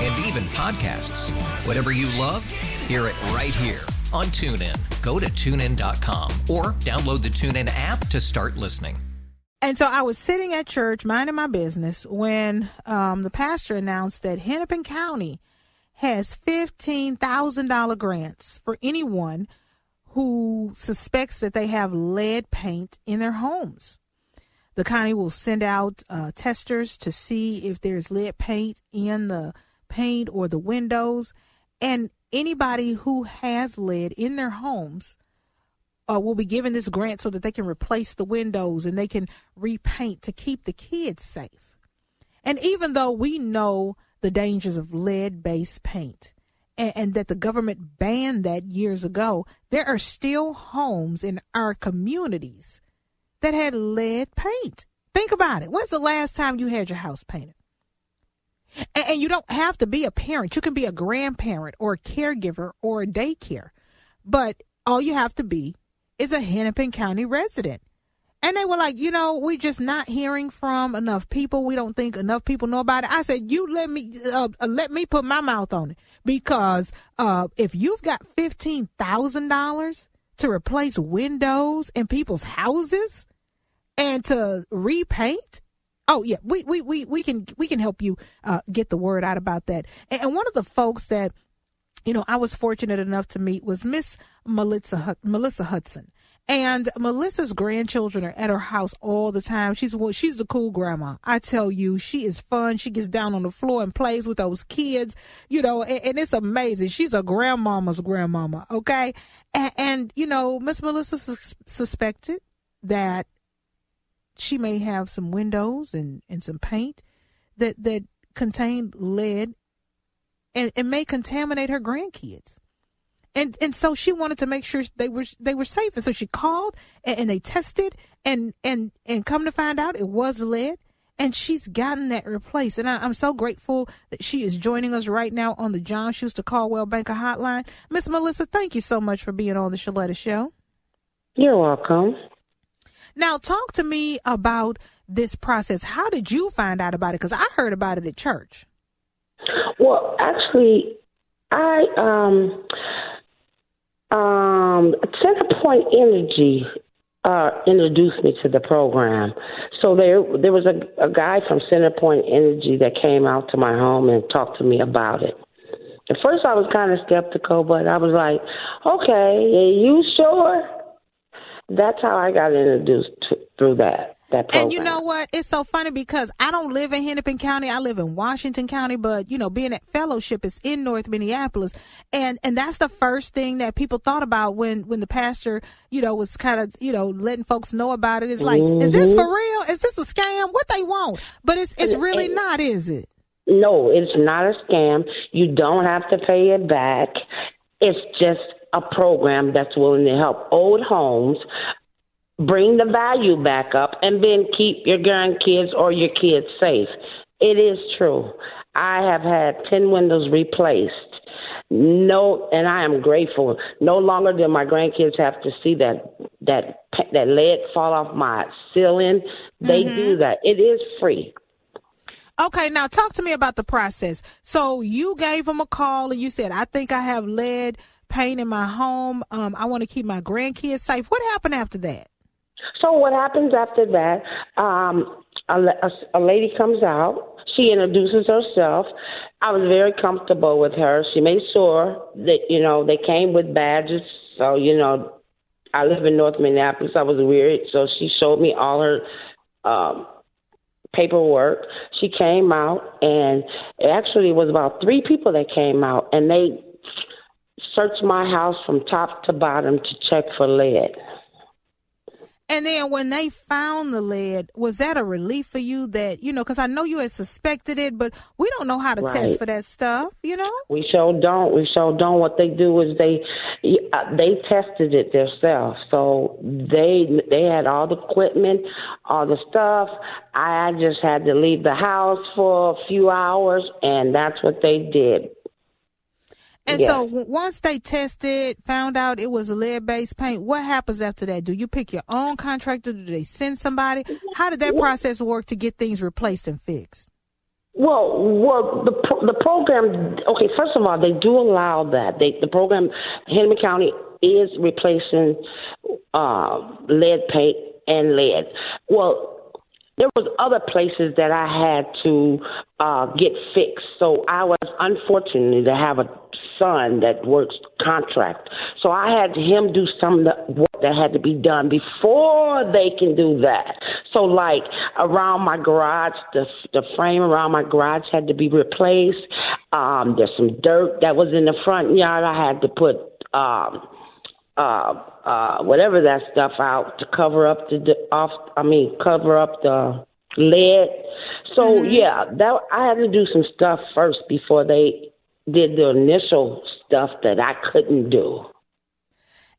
And even podcasts. Whatever you love, hear it right here on TuneIn. Go to tunein.com or download the TuneIn app to start listening. And so I was sitting at church minding my business when um, the pastor announced that Hennepin County has $15,000 grants for anyone who suspects that they have lead paint in their homes. The county will send out uh, testers to see if there's lead paint in the paint or the windows. And anybody who has lead in their homes uh, will be given this grant so that they can replace the windows and they can repaint to keep the kids safe. And even though we know the dangers of lead based paint and, and, that the government banned that years ago, there are still homes in our communities that had lead paint. Think about it. When's the last time you had your house painted? And, and you don't have to be a parent. You can be a grandparent or a caregiver or a daycare. But all you have to be is a Hennepin County resident. And they were like, you know, we're just not hearing from enough people. We don't think enough people know about it. I said, you let me uh, uh let me put my mouth on it because uh, if you've got fifteen thousand dollars to replace windows in people's houses and to repaint, oh yeah, we we we, we can we can help you uh, get the word out about that. And, and one of the folks that you know I was fortunate enough to meet was Miss Melissa Melissa Hudson. And Melissa's grandchildren are at her house all the time. She's she's the cool grandma. I tell you, she is fun. She gets down on the floor and plays with those kids, you know, and, and it's amazing. She's a grandmama's grandmama, okay? And, and you know, Miss Melissa sus- suspected that she may have some windows and, and some paint that that contained lead and it may contaminate her grandkids. And and so she wanted to make sure they were they were safe. And so she called and, and, they tested and and and come to find out it was lead. And she's gotten that replaced. And I, am so grateful that she is joining us right now on the john Schuster Coldwell Banker hotline. Miss melissa thank you so much for being on the shaletta show. You're welcome now talk to me about this process how did you find out about it because i heard about it at church well actually i um um, Centerpoint Energy uh, introduced me to the program. So there, there was a, a guy from Centerpoint Energy that came out to my home and talked to me about it. At first, I was kind of skeptical, but I was like, "Okay, are you sure?" That's how I got introduced to, through that. And you know what? It's so funny because I don't live in Hennepin County. I live in Washington County, but you know, being at fellowship is in North Minneapolis. And and that's the first thing that people thought about when when the pastor, you know, was kind of, you know, letting folks know about it. It's like, mm-hmm. is this for real? Is this a scam? What they want? But it's it's really and, not, is it? No, it's not a scam. You don't have to pay it back. It's just a program that's willing to help old homes bring the value back up, and then keep your grandkids or your kids safe. It is true. I have had 10 windows replaced. No, and I am grateful. No longer do my grandkids have to see that that that lead fall off my ceiling. They mm-hmm. do that. It is free. Okay, now talk to me about the process. So you gave them a call and you said, "I think I have lead paint in my home. Um, I want to keep my grandkids safe." What happened after that? So what happens after that? Um, a, a, a lady comes out. She introduces herself. I was very comfortable with her. She made sure that you know they came with badges, so you know I live in North Minneapolis. I was weird, so she showed me all her um, paperwork. She came out, and actually it was about three people that came out, and they searched my house from top to bottom to check for lead. And then when they found the lead, was that a relief for you that, you know, because I know you had suspected it, but we don't know how to Right. test for that stuff, you know? We sure don't. We sure don't. What they do is they uh, they tested it themselves. So they they had all the equipment, all the stuff. I just had to leave the house for a few hours, and that's what they did. And so once they tested, found out it was a lead based paint, what happens after that? Do you pick your own contractor? Do they send somebody? How did that process work to get things replaced and fixed? Well, well, the the program. Okay, first of all, they do allow that. They the program, Hennepin County is replacing uh, lead paint and lead. Well, there was other places that I had to uh, get fixed. So I was unfortunate to have a son that works contract. So I had him do some of the work that had to be done before they can do that. So like around my garage, the the frame around my garage had to be replaced. Um, there's some dirt that was in the front yard. I had to put um, uh, uh, whatever that stuff out to cover up the, the off. I mean, cover up the lead. So yeah, that I had to do some stuff first before they did the initial stuff that I couldn't do.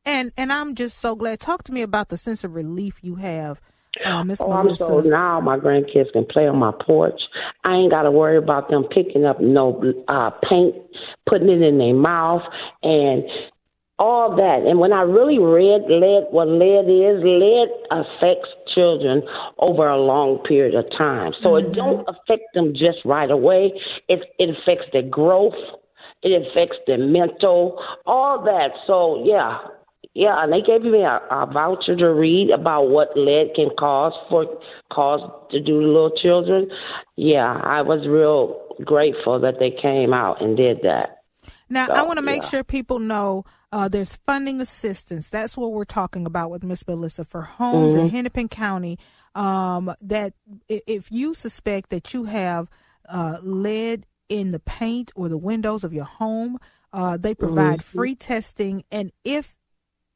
And and I'm just so glad. Talk to me about the sense of relief you have, uh, Miss Oh, I'm so now my grandkids can play on my porch. I ain't got to worry about them picking up no uh, paint, putting it in their mouth, and all that. And when I really read lead, what lead is, lead affects children over a long period of time. So it don't affect them just right away. It it affects their growth. It affects their mental, all that. So yeah, yeah, and they gave me a, a voucher to read about what lead can cause for cause to do to little children. Yeah, I was real grateful that they came out and did that. Now, So, I want to make yeah. sure people know uh, there's funding assistance. That's what we're talking about with Miss Melissa for homes Mm-hmm. in Hennepin County. Um, that if you suspect that you have uh, lead in the paint or the windows of your home, uh, they provide Mm-hmm. free testing. And if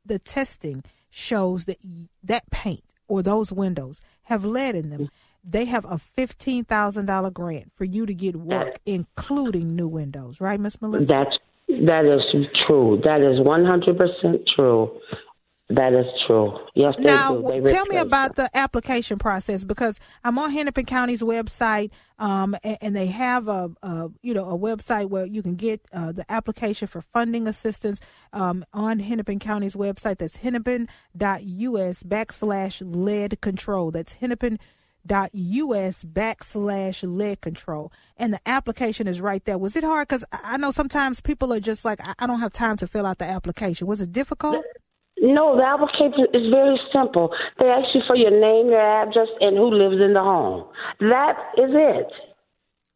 the testing shows that that paint or those windows have lead in them, they have a fifteen thousand dollar grant for you to get work, including new windows. Right, Miss Melissa? That's that is true. That is one hundred percent true. That is true. Yes, they now, do. They tell me about the application process because I'm on Hennepin County's website, um, and, and they have a, a you know a website where you can get uh, the application for funding assistance um, on Hennepin County's website. That's hennepin.us backslash lead control. That's hennepin dot us backslash lead control and the application is right there was it hard because i know sometimes people are just like I- I don't have time to fill out the application was it difficult No, the application is very simple. They ask you for your name, your address, and who lives in the home. That is it.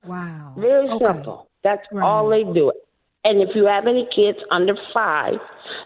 wow Very Okay. simple. That's Right. all they do. And if you have any kids under five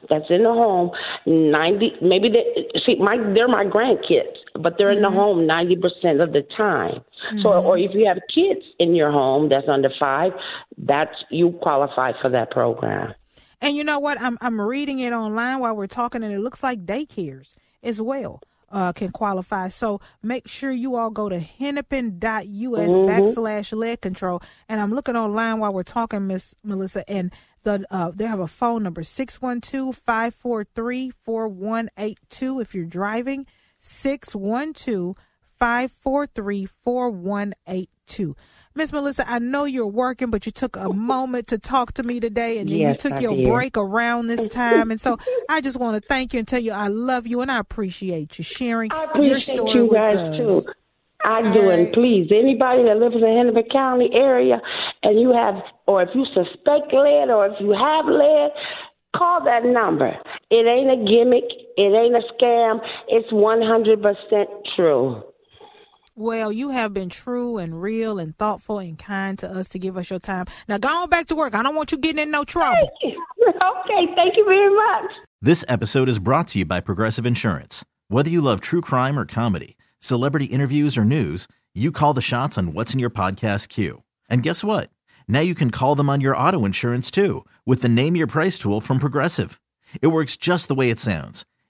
that's in the home, ninety maybe they see my they're my grandkids, but they're in the mm-hmm. home ninety percent of the time. So, mm-hmm. or if you have kids in your home that's under five, that's you qualify for that program. And you know what? I'm I'm reading it online while we're talking, and it looks like daycares as well uh, can qualify. So make sure you all go to hennepin.us backslash lead control. And I'm looking online while we're talking, Miss Melissa, and the uh, they have a phone number 612-543-4182 if you're driving 612-543-4182. Miss Melissa, I know you're working, but you took a moment to talk to me today, and then you took I your did. break around this time. And so I just want to thank you and tell you I love you and I appreciate you sharing I your appreciate story you with guys us. too. I All do, right. and please, anybody that lives in the Hennepin County area, and you have, or if you suspect lead, or if you have lead, call that number. It ain't a gimmick. It ain't a scam. It's one hundred percent true. Well, you have been true and real and thoughtful and kind to us to give us your time. Now go on back to work. I don't want you getting in no trouble. okay, thank you very much. This episode is brought to you by Progressive Insurance. Whether you love true crime or comedy, celebrity interviews or news, you call the shots on what's in your podcast queue. And guess what? Now you can call them on your auto insurance too with the Name Your Price tool from Progressive. It works just the way it sounds.